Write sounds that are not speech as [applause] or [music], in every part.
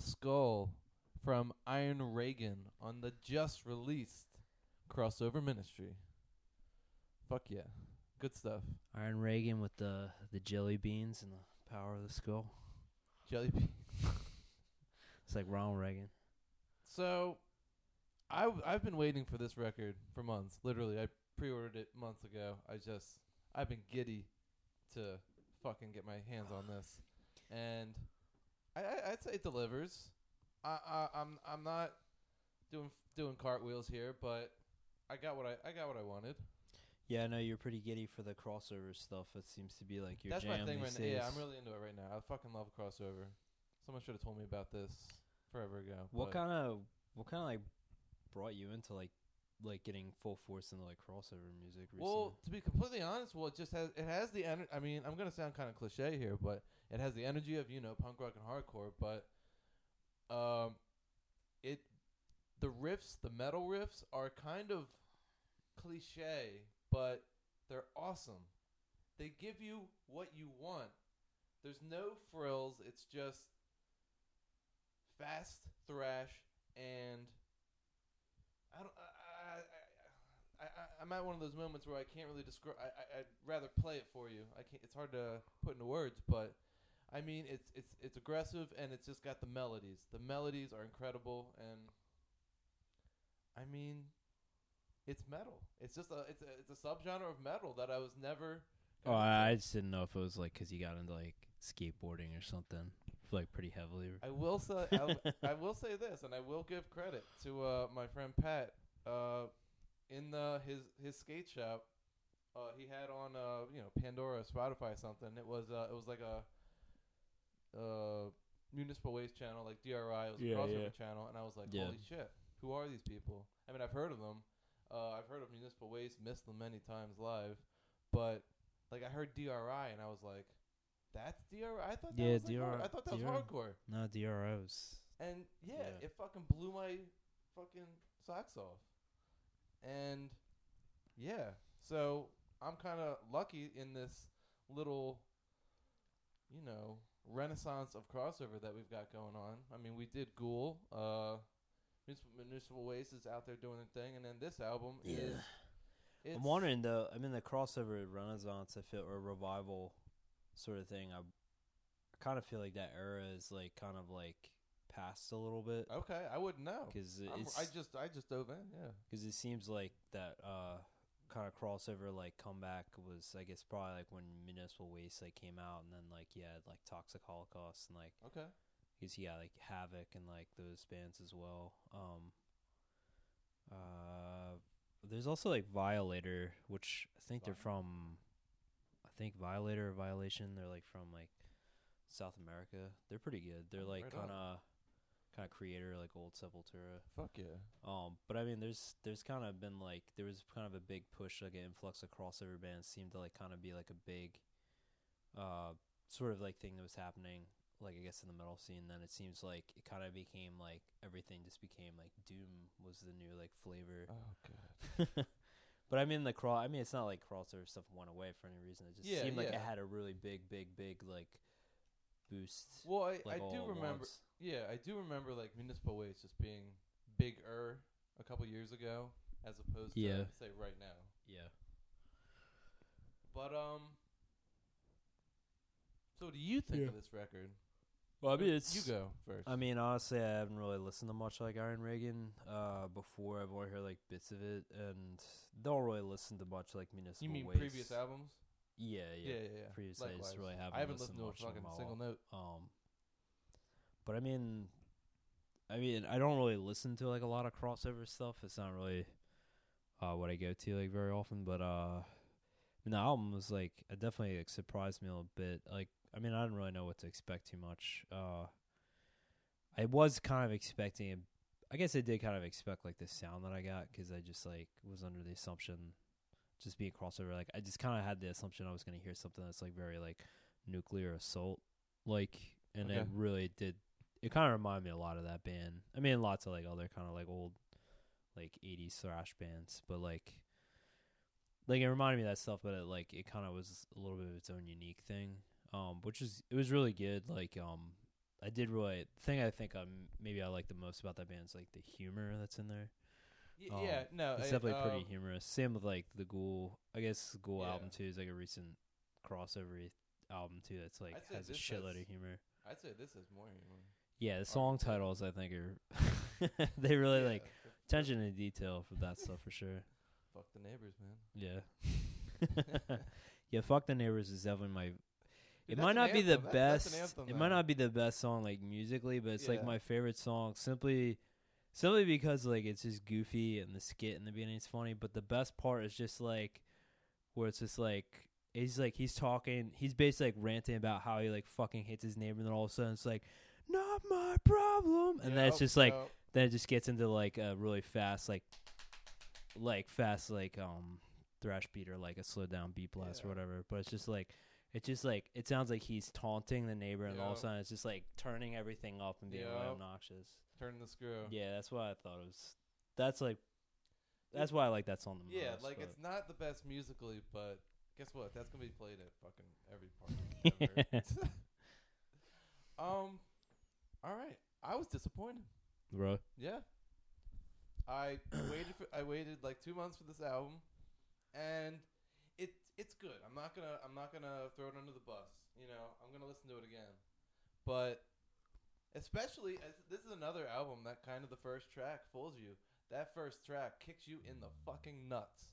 the Skull from Iron Reagan on the just released crossover ministry. Fuck yeah. Good stuff. Iron Reagan with the the jelly beans and the power of the skull. Jelly bean. [laughs] It's like Ronald Reagan. So, I w- I've been waiting for this record for months. Literally, I pre-ordered it months ago. I just I've been giddy to fucking get my hands on this, and I, I I'd say it delivers. I, I I'm I'm not doing doing cartwheels here, but I got what I I got what I wanted. Yeah, no, you're pretty giddy for the crossover stuff. It seems to be like your That's jam my thing right now. Yeah, I'm really into it right now. I fucking love crossover. Someone should have told me about this forever ago. What kind of what kind of like brought you into like like getting full force into like crossover music recently? Well, to be completely honest, well, it just has it has the energy. I mean, I'm gonna sound kind of cliche here, but it has the energy of you know punk rock and hardcore. But um, it the riffs, the metal riffs, are kind of cliche, but they're awesome. They give you what you want. There's no frills. It's just fast thrash and I don't. I, I, I, I'm at one of those moments where I can't really describe. I, I, I'd rather play it for you. I can't. It's hard to put into words, but I mean, it's it's it's aggressive and it's just got the melodies. The melodies are incredible, and I mean, it's metal. It's just a it's a it's a subgenre of metal that I was never. oh, I, I just didn't know if it was like because you got into like skateboarding or something, like pretty heavily. I will say I, [laughs] I will say this, and I will give credit to uh, my friend Pat. Uh, in the his his skate shop, uh, he had on uh, you know Pandora, Spotify, something. It was uh, it was like a uh, municipal waste channel, like DRI. It was a Yeah, crossover yeah. channel, and I was like, Yeah. holy shit, who are these people? I mean, I've heard of them. Uh, I've heard of municipal waste, missed them many times live, but like I heard DRI, and I was like. That's DRI. I thought that Yeah, was like hard- DRI I thought that was hardcore. No DROs. And yeah, Yeah. it fucking blew my fucking socks off. And yeah, so I'm kind of lucky in this little, you know, renaissance of crossover that we've got going on. I mean, we did Ghoul. Uh, Municipal, Municipal Waste is out there doing their thing, and then this album is. It's, I'm wondering though. I mean, the crossover renaissance, I feel, or revival sort of thing. I, I kind of feel like that era is like kind of like past a little bit Okay, I wouldn't know. because I'm- I just I just dove in. Yeah. because it seems like that uh kind of crossover like comeback was I guess probably like when Municipal Waste like came out and then like yeah like Toxic Holocaust and like Okay. because yeah like Havoc and like those bands as well. Um. Uh, there's also like Violator, which I think they're from. I think Violator or Violation. They're like from like South America. They're pretty good. They're Oh, like right kind of kind of Kreator like old Sepultura. Fuck yeah. Um, but I mean, there's there's kind of been like there was kind of a big push, like an influx of crossover bands seemed to like kind of be like a big, uh, sort of like thing that was happening, like I guess in the metal scene. Then it seems like it kind of became like everything just became like doom was the new like flavor. Oh god. [laughs] but I mean the cross. I mean it's not like crossover stuff went away for any reason. It just Yeah, seemed like it had a really big, big, big like boost. Well, I, like I all do remember. once. Yeah, I do remember like municipal waste just being bigger a couple years ago, as opposed Yeah. to say right now. Yeah. But um, so what do you think Yeah. of this record? Well, I mean it's you go first. I mean, honestly, I haven't really listened to much like Iron Reagan uh, before. I've only heard like bits of it, and don't really listen to much like Municipal you mean Waste. previous albums? Yeah, Yeah, yeah. yeah, yeah. Previous, I just really haven't. I haven't listened listened to a fucking single note. Um, but I mean, I mean, I don't really listen to like a lot of crossover stuff. It's not really uh, what I go to like very often. But uh, I mean, the album was like, it definitely like, surprised me a little bit. Like, I mean, I didn't really know what to expect too much. Uh, I was kind of expecting. I guess I did kind of expect like the sound that I got because I just like was under the assumption, just being crossover. Like, I just kind of had the assumption I was gonna hear something that's like very like nuclear assault, like, and it really did. It kind of reminded me a lot of that band. I mean, lots of like other kind of like old, like '80s thrash bands, but like, like it reminded me of that stuff. But it like it kind of was a little bit of its own unique thing, um, which is it was really good. Like, um, I did really the thing I think um maybe I like the most about that band is like the humor that's in there. Y- Um, yeah, no, It's I- definitely pretty um, humorous. Same with like the Ghoul. I guess the Ghoul Yeah. album too is like a recent crossover album too. That's like I'd say has a this shitload has- of humor. I'd say this is more humor. Yeah, the song titles I think are [laughs] they really Yeah, like f- attention to detail for that stuff for sure. Fuck the neighbors, man. Yeah. [laughs] [laughs] yeah, fuck the neighbors is definitely my Dude, it that's might an not be the anthem. That's- that's best. an anthem it might not be the best song like musically, but it's like Yeah. my favorite song simply simply because like it's just goofy and the skit in the beginning is funny, but the best part is just like where it's just like he's like he's talking he's basically like ranting about how he like fucking hates his neighbor and then all of a sudden it's like not my problem. And then it's just like yep. then it just gets into like a really fast like like fast like um thrash beat or like a slow down beat blast or whatever. But it's just like it's just like it sounds like he's taunting the neighbor and all of a Yep. sudden it's just like turning everything up and being really Yep. obnoxious turn the screw. yeah that's why i thought it was that's like that's why i like that song the most. Yeah, like but- it's not the best musically, but guess what? That's gonna be played at fucking every party. ever. [laughs] um, all right. I was disappointed. bro Yeah. I waited for I waited like two months for this album, and it's good. I'm not gonna I'm not gonna throw it under the bus. You know, I'm gonna listen to it again, but especially as this is another album that kind of the first track fools you. That first track kicks you in the fucking nuts.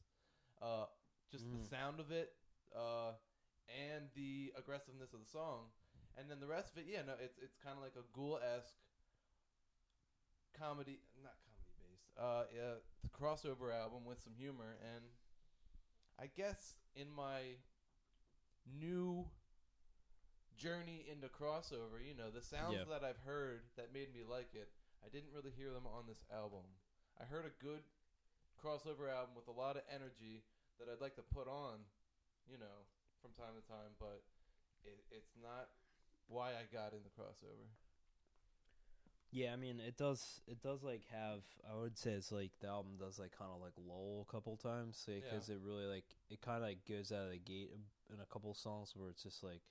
Uh, just the Mm. sound of it, uh, and the aggressiveness of the song, and then the rest of it. Yeah, no, it's it's kind of like a ghoul esque comedy, not comedy based, uh, yeah, the crossover album with some humor, and I guess in my new journey into crossover, you know, the sounds Yeah. that I've heard that made me like it, I didn't really hear them on this album. I heard a good crossover album with a lot of energy that I'd like to put on, you know, from time to time, but it, it's not why I got into crossover. Yeah, I mean it does. It does like have. I would say it's like the album does like kind of like lull a couple times because it really like it kind of like goes out of the gate in a couple songs where it's just like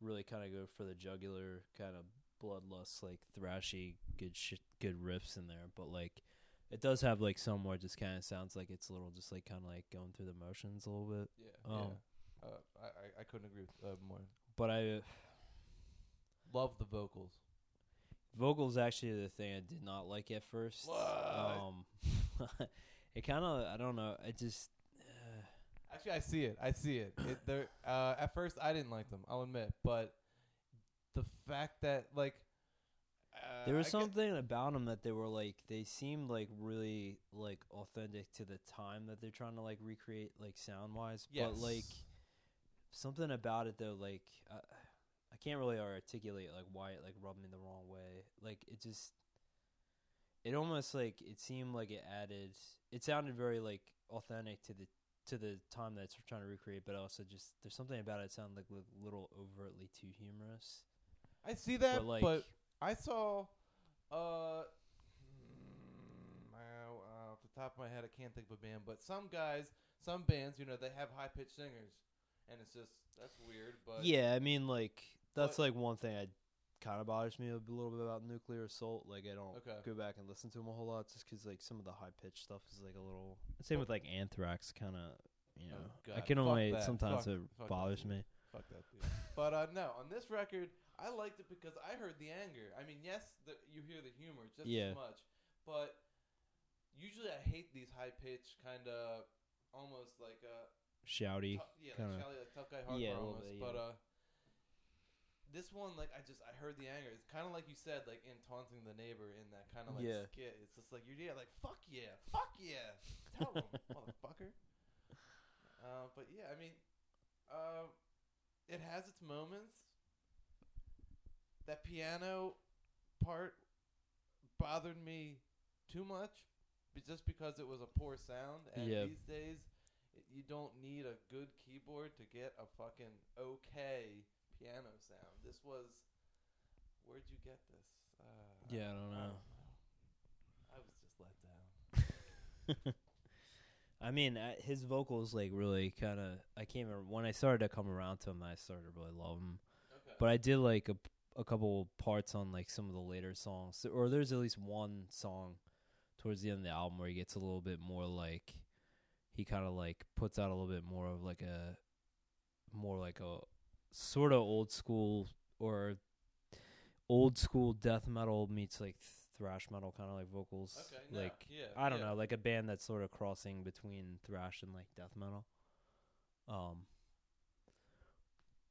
really kind of go for the jugular kind of bloodlust like thrashy good shit good riffs in there, but like it does have like some where it just kind of sounds like it's a little just like kind of like going through the motions a little bit. Yeah, Um, yeah. Uh, I, I I couldn't agree with, uh, more. But I Love the vocals. Vocals actually the thing I did not like at first. What? Um, [laughs] it kind of I don't know. I just uh, Actually, I see it. I see it. it. [coughs] Uh, at first, I didn't like them. I'll admit, but the fact that like uh, there was I something about them that they were like they seemed like really like authentic to the time that they're trying to like recreate like sound wise. But like something about it though, like I, I can't really articulate like why it like rubbed me the wrong way. Like it just, it almost like it seemed like it added. It sounded very like authentic to the to the time that it's trying to recreate, but also just there's something about it sounded like a little overtly too humorous. I see that, but like, but I saw, uh, hmm, uh, off the top of my head, I can't think of a band, but some guys, some bands, you know, they have high pitched singers, and it's just that's weird. But yeah, I mean like that's but- like one thing I kind of bothers me a little bit about Nuclear Assault. Like I don't Okay. go back and listen to them a whole lot just because like some of the high pitched stuff is like a little. Same with like Anthrax, kind of. You know, Oh, I can only that. sometimes Fuck- it fuck bothers me. Fuck that dude. but uh, no, on this record, I liked it because I heard the anger. I mean, yes, the, you hear the humor just Yeah. as much, but usually I hate these high pitched kind of almost like a Shouty. tou- yeah, like, shally, like tough guy hardcore Yeah, almost. bit, But uh, this one like I just I heard the anger. It's kind of like you said, like in taunting the neighbor in that kind of like Yeah. skit. It's just like you're yeah, like fuck yeah, fuck yeah, tell him, [laughs] motherfucker. Uh, but yeah, I mean, uh, it has its moments. That piano part bothered me too much, just because it was a poor sound. And Yeah. these days, you don't need a good keyboard to get a fucking okay piano sound. This was, where'd you get this? Uh, Yeah, I don't know. I was just let down. [laughs] I mean, uh, his vocals like really kind of. I came when I started to come around to him. I started to really love him. Okay. But I did like a, a couple parts on like some of the later songs, or there's at least one song towards the end of the album where he gets a little bit more like he kind of like puts out a little bit more of like a more like a sort of old school or old school death metal meets like thrash metal kind of like vocals Okay, no, like yeah, I don't yeah. know like a band that's sort of crossing between thrash and like death metal um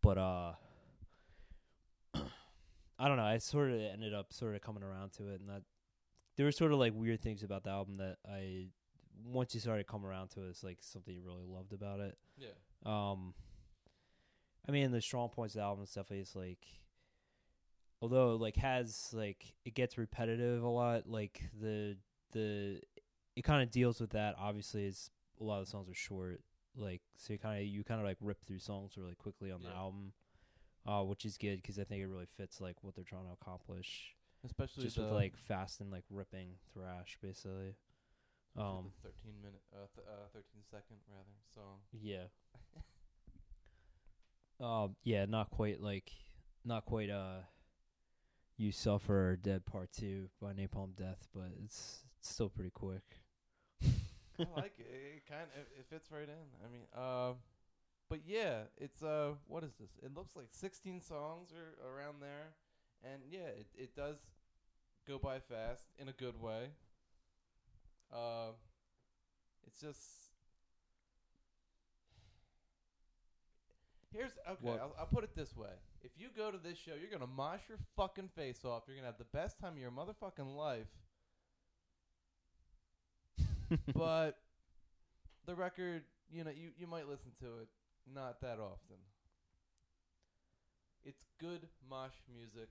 but uh [coughs] I don't know I sort of ended up sort of coming around to it and that there were sort of like weird things about the album that I once you started to come around to it, it's like something you really loved about it. Yeah. Um, I mean, the strong points of the album and stuff is like, although it, like has like it gets repetitive a lot. Like the the it kind of deals with that. Obviously, is a lot of the songs are short. Like so, you kind of you kind of like rip through songs really quickly on the album, uh, which is good because I think it really fits like what they're trying to accomplish. Especially Just with like fast and like ripping thrash, basically. Um, 13 minute, uh, th- uh, 13 second rather song. Yeah. [laughs] um. Yeah. Not quite like. Not quite. Uh. You suffer dead part two by Napalm Death, but it's, it's still pretty quick. I [laughs] like it. It kind of it, it fits right in. I mean, uh, but yeah, it's uh, what is this? It looks like 16 songs or around there, and yeah, it it does go by fast in a good way. Uh, it's just here's okay. I'll, I'll put it this way: if you go to this show, you're gonna mosh your fucking face off. You're gonna have the best time of your motherfucking life [laughs] but the record, you know, you, you might listen to it not that often. It's good mosh music.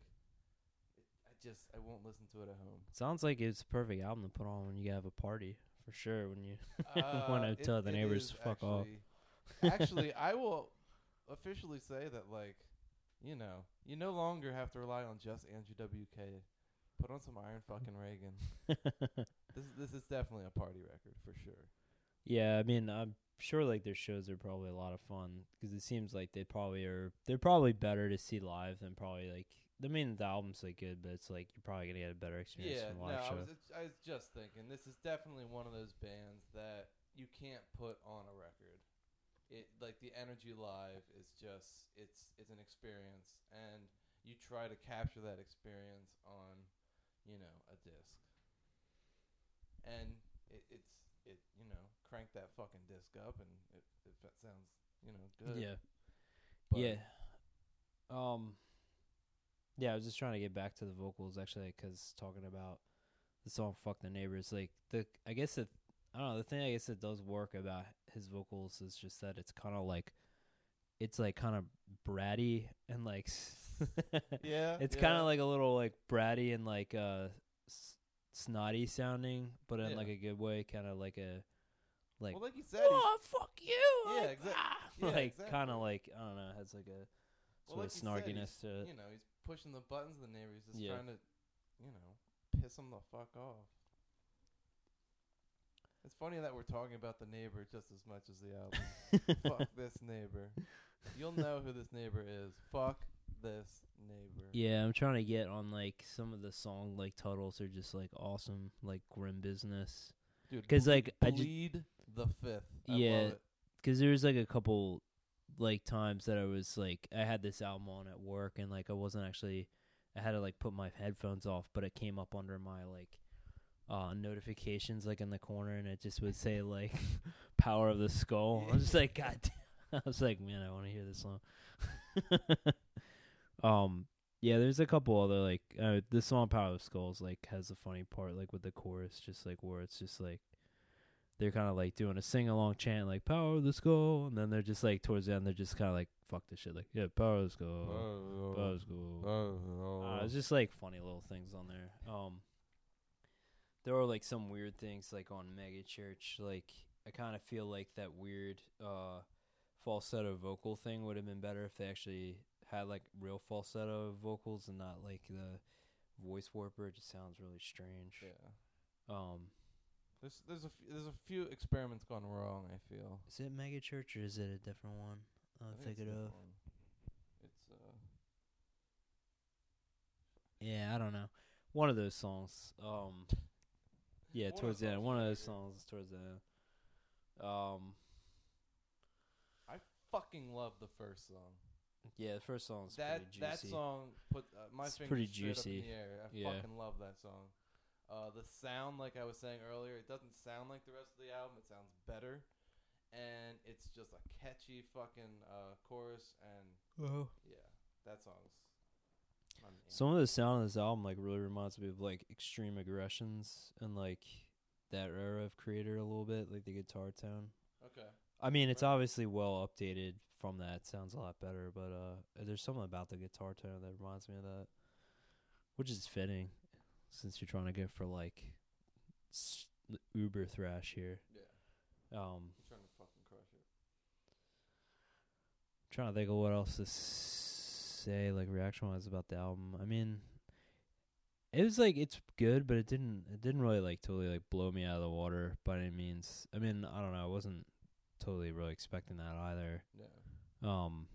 It, I just I won't listen to it at home. Sounds like it's a perfect album to put on when you have a party for sure. When you [laughs] Uh, want to tell the neighbors to fuck off. actually- Actually, I will officially say that like, you know, you no longer have to rely on just Andrew WK. Put on some Iron fucking Reagan. [laughs] This is this is definitely a party record for sure. Yeah, I mean, I'm sure like their shows are probably a lot of fun because it seems like they probably are. They're probably better to see live than probably like. I mean, the album's like good, but it's like you're probably gonna get a better experience Yeah, from a no, live I show. was, it's- I was just thinking this is definitely one of those bands that you can't put on a record. It like the energy live is just it's it's an experience, and you try to capture that experience on, you know, a disc. And it, it's it you know crank that fucking disc up and it it fa- sounds you know good. yeah, But yeah. Um, yeah, I was just trying to get back to the vocals actually, because talking about the song "Fuck the Neighbors," like the I guess it I don't know the thing I guess that does work about his vocals is just that it's kind of like it's like kind of bratty and like [laughs] Yeah, it's yeah. kind of like a little like bratty and like uh s- snotty sounding, but in Yeah. like a good way, kind of like a like well, like you said, oh fuck you, Yeah, like, exac- ah," yeah, like kind of like I don't know, has like a Well, sort like of you said, snarkiness to it. you know, he's pushing the buttons of the neighbor. He's just Yeah. trying to, you know, piss them the fuck off. It's funny that we're talking about the neighbor just as much as the album. [laughs] fuck this neighbor. You'll know who this neighbor is. Fuck this neighbor. Yeah, I'm trying to get on like some of the song like titles are just like awesome, like Grim Business. Dude, 'Cause, ble- like, I ju- bleed the fifth. I Yeah. love it. Cause there's like a couple like times that I was like I had this album on at work and like I wasn't actually I had to like put my headphones off, but it came up under my like uh notifications like in the corner and it just would say like [laughs] Power of the Skull. I was just like God [laughs] damn. I was like, man, I wanna hear this song. [laughs] um yeah, there's a couple other like uh, the song Power of the Skulls like has a funny part like with the chorus just like where it's just like they're kind of like doing a sing along chant like power of the skull and then they're just like towards the end they're just kind of like fuck this shit like yeah power of the skull power of the skull uh, it's just like funny little things on there um there are like some weird things like on mega church like i kind of feel like that weird uh falsetto vocal thing would have been better if they actually had like real falsetto vocals and not like the voice warper it just sounds really strange yeah. um There's there's a f- there's a few experiments gone wrong. I feel. Is it Mega Church or is it a different one? I I'm think it's thinking of. It's uh. Yeah, I don't know. One of those songs. Um, yeah, One towards the the end. One of pretty those songs towards the end. Um, I fucking love the first song. yeah, the first song's that pretty that juicy. song put uh, my It's fingers pretty straight up in juicy. the air. I Yeah. fucking love that song. Uh, the sound, like I was saying earlier, it doesn't sound like the rest of the album. It sounds better, and it's just a catchy fucking uh, chorus. And yeah, that song's. Some of the sound on this album like really reminds me of like Extreme Aggressions and like that era of Kreator a little bit, like the guitar tone. okay. I mean, it's Right. obviously well updated from that. It sounds a lot better, but uh, there's something about the guitar tone that reminds me of that, which is fitting since you're trying to go for like s- uber thrash here. Yeah, Um, I'm trying to fucking crush it. trying to think of what else to s- say, like reaction wise about the album. I mean, it was like it's good, but it didn't it didn't really like totally like blow me out of the water by any means. I mean, I don't know, I wasn't totally really expecting that either. Yeah. Um,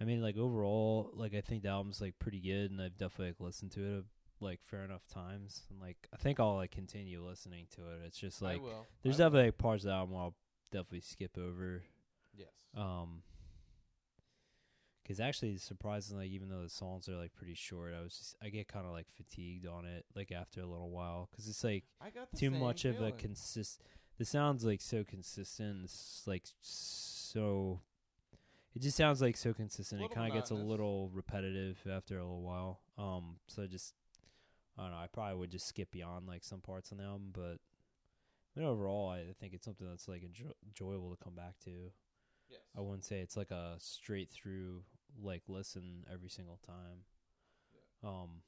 I mean, like overall, like I think the album's like pretty good, and I've definitely like, listened to it like fair enough times, and like I think I'll like continue listening to it. It's just like there's I definitely like, parts of the album I'll definitely skip over. Yes. Um 'cause actually, surprisingly, even though the songs are like pretty short, I was just I get kind of like fatigued on it like after a little while because it's like too much of a feeling. consist. The sounds like so consistent. It's like so. It just sounds like so consistent. It kind of gets a little repetitive after a little while. Um, so I just I don't know. I probably would just skip beyond like some parts on the album, but I mean, overall, I think it's something that's like enjo- enjoyable to come back to. Yes. I wouldn't say it's like a straight through like listen every single time. Um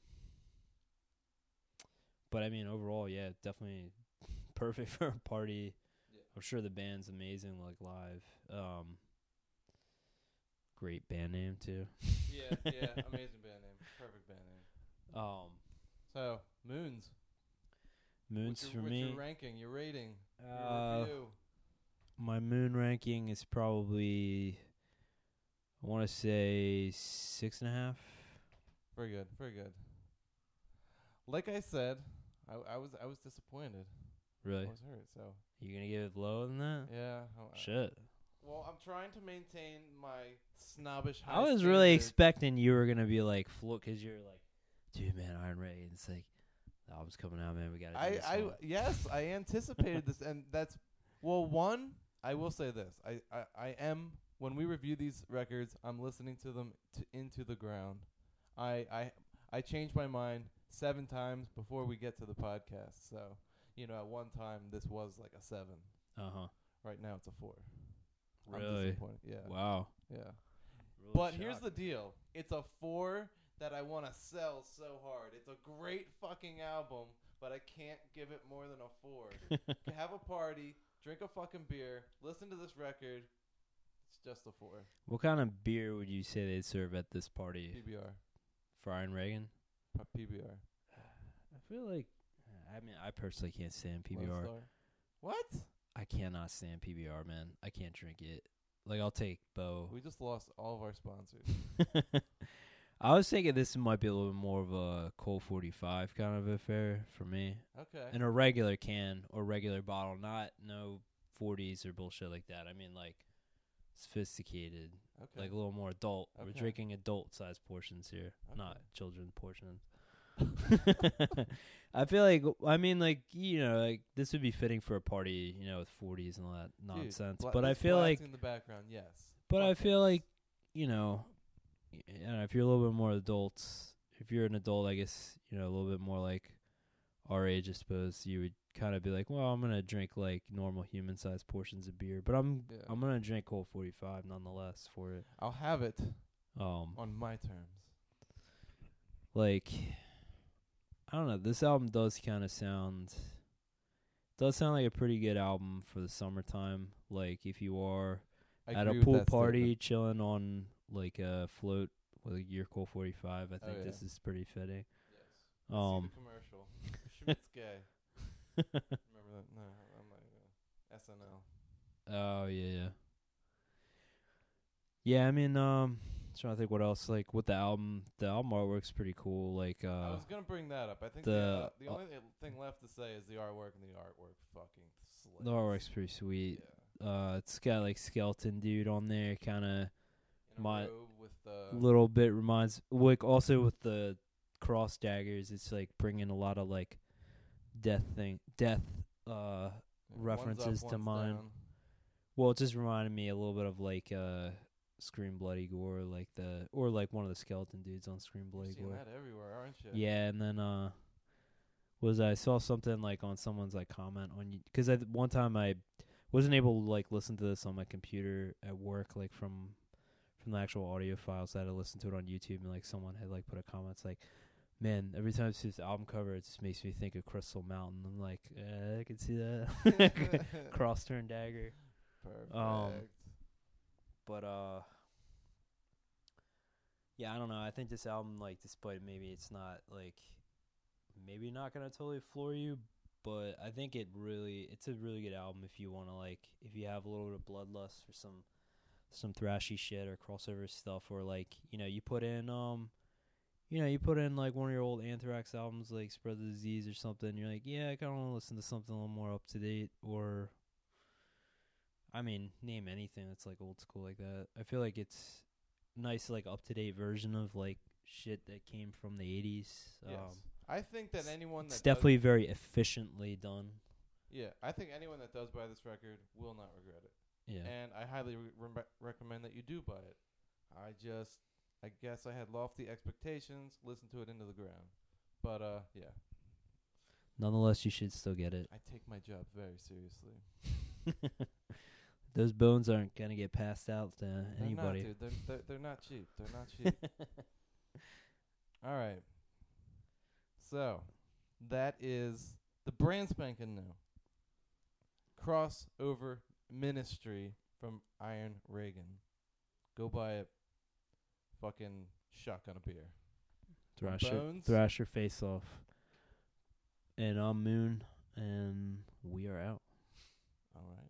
but I mean overall, yeah, definitely [laughs] perfect [laughs] for a party. Yeah. I'm sure the band's amazing like live. Um great band name too. yeah, yeah. [laughs] Amazing band name. Perfect band name. Um So moons. Moons your, for me. Your ranking. Your rating. Your Uh, review. My moon ranking is probably I wanna say six and a half. Very good. Very good. Like I said, I, I was I was disappointed. Really? I was hurt. So You gonna give it lower than that? yeah. I- uh, Shit. Well, I'm trying to maintain my snobbish. High I was really expecting you were gonna be like float because you're like, dude, man, Iron Ray. It's like the album's coming out, man. We gotta. Do I this I one." yes, I [laughs] anticipated this, and that's well. One, I will say this: I, I I am when we review these records, I'm listening to them to into the ground. I I I changed my mind seven times before we get to the podcast. So you know, at one time this was like a seven. Uh huh. Right now it's a four. Really? disappointed. Yeah. Wow. Yeah. But here's the deal: it's a four that I want to sell so hard. It's a great fucking album, but I can't give it more than a four. [laughs] Have a party, drink a fucking beer, listen to this record. It's just the four. what kind of beer would you say they serve at this party PBR, for Iron Reagan? P- PBR. I feel like. I mean, I personally can't stand Lone PBR. Star. What? I cannot stand PBR, man. I can't drink it. Like I'll take Bo. We just lost all of our sponsors. [laughs] I was thinking this might be a little bit more of a Colt 45 kind of affair for me. Okay. in a regular can or regular bottle, not no 40s or bullshit like that. I mean like sophisticated, Okay. like a little more adult. We're drinking adult sized portions here, not Okay. children portions. [laughs] I feel like I mean like you know like this would be fitting for a party, you know, with 40s and all that nonsense. bla- but I feel like in the background, yes. but I feel like you know, y- I know, if you're a little bit more adults, if you're an adult, I guess you know a little bit more like our age, I suppose you would kind of be like, well, I'm gonna drink like normal human-sized portions of beer, but I'm Yeah. I'm gonna drink Colt 45 nonetheless for it. I'll have it Um, on my terms. like I don't know, this album does kind of sound does sound like a pretty good album for the summertime. Like if you are I at a pool party statement. chilling on like a float with a year Colt 45, I Oh, think yeah. this is pretty fitting. Yes. Um, commercial. [laughs] Schmitts gay. [laughs] Remember that? No, I'm gonna. SNL. Oh yeah, yeah. Yeah, I mean, um, trying to think what else. Like with the album, the album artwork's pretty cool. Like uh, I uh, was gonna bring that up. I think the- the uh, the uh, only thing left to say is the artwork and the artwork fucking slays. the artwork's pretty sweet. Yeah. Uh, it's got like skeleton dude on there, kind of My- with the little bit reminds like also with the cross daggers. It's like bringing a lot of like death thing, death. Uh, references up, to mine. down. well, it just reminded me a little bit of like uh, Scream Bloody Gore, like the or like one of the skeleton dudes on Scream Bloody Gore. that everywhere, aren't you? Yeah, and then uh was I saw something like on someone's like comment on you because at one time I wasn't able to like listen to this on my computer at work like from from the actual audio files. that I had to listen to it on YouTube and like someone had like put a comment it's like, "Man, every time I see this album cover, it just makes me think of Crystal Mountain." I'm like, uh, I can see that [laughs] cross turn dagger. Perfect. Um, But uh yeah, I don't know. I think this album like despite maybe it's not like maybe not going to totally floor you, but I think it really it's a really good album if you want to like if you have a little bit of bloodlust for some some thrashy shit or crossover stuff or like, you know, you put in um you know, you put in like one of your old Anthrax albums like Spread the Disease or something, you're like, yeah, I kind of want to listen to something a little more up to date or I mean, name anything that's like old school like that. I feel like it's nice, like up to date version of like shit that came from the '80s. Um, yes. I think that anyone that it's definitely very efficiently done. yeah, I think anyone that does buy this record will not regret it, Yeah, and I highly re- recommend that you do buy it. I just, I guess I had lofty expectations. Listen to it into the ground, but uh, yeah, nonetheless, you should still get it. I take my job very seriously. [laughs] Those bones aren't gonna get passed out to They're anybody. not, dude. They're, they're they're not cheap. They're not [laughs] cheap. All right. So, that is the brand spanking new crossover ministry from Iron Reagan. Go buy it. Fucking shotgun a beer. thrash your, Bones. thrash your face off. And I'm Moon, and we are out. All right.